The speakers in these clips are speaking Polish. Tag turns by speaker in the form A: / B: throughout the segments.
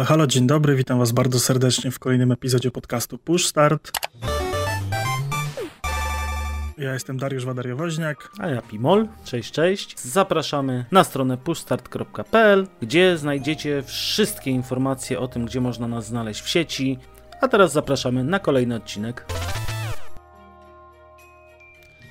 A: Halo, halo, dzień dobry, witam was bardzo serdecznie w kolejnym epizodzie podcastu Push Start. Ja jestem Dariusz Wadariowoźniak.
B: A ja Pimol. Cześć, cześć. Zapraszamy na stronę pushstart.pl, gdzie znajdziecie wszystkie informacje o tym, gdzie można nas znaleźć w sieci. A teraz zapraszamy na kolejny odcinek.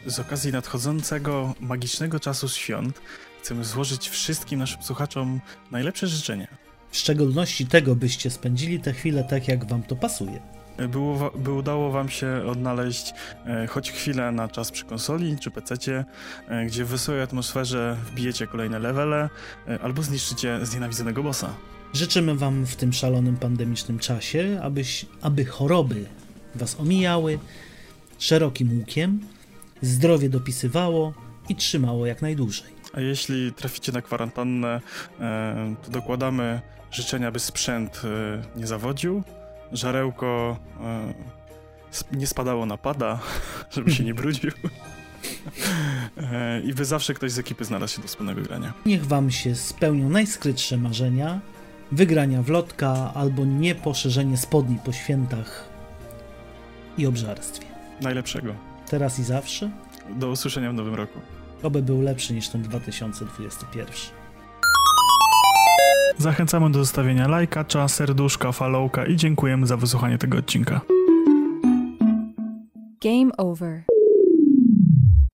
A: Z okazji nadchodzącego magicznego czasu świąt chcemy złożyć wszystkim naszym słuchaczom najlepsze życzenia.
C: W szczególności tego, byście spędzili te chwile tak, jak wam to pasuje.
A: Było, by udało wam się odnaleźć e, choć chwilę na czas przy konsoli czy PC-cie, e, gdzie w wesołej atmosferze wbijecie kolejne levele e, albo zniszczycie znienawidzonego bossa.
C: Życzymy wam w tym szalonym pandemicznym czasie, abyś, aby choroby was omijały szerokim łukiem, zdrowie dopisywało i trzymało jak najdłużej.
A: A jeśli traficie na kwarantannę, to dokładamy życzenia, by sprzęt e, nie zawodził, żarełko e, nie spadało na pada, żeby się nie brudził. E, I by zawsze ktoś z ekipy znalazł się do wspólnego grania.
C: Niech wam się spełnią najskrytsze marzenia, wygrania w lotka albo nieposzerzenie spodni po świętach i obżarstwie.
A: Najlepszego.
C: Teraz i zawsze,
A: Do usłyszenia w nowym roku.
C: Oby był lepszy niż ten 2021.
A: Zachęcamy do zostawienia lajka, serduszka, followka i dziękujemy za wysłuchanie tego odcinka.
D: Game over.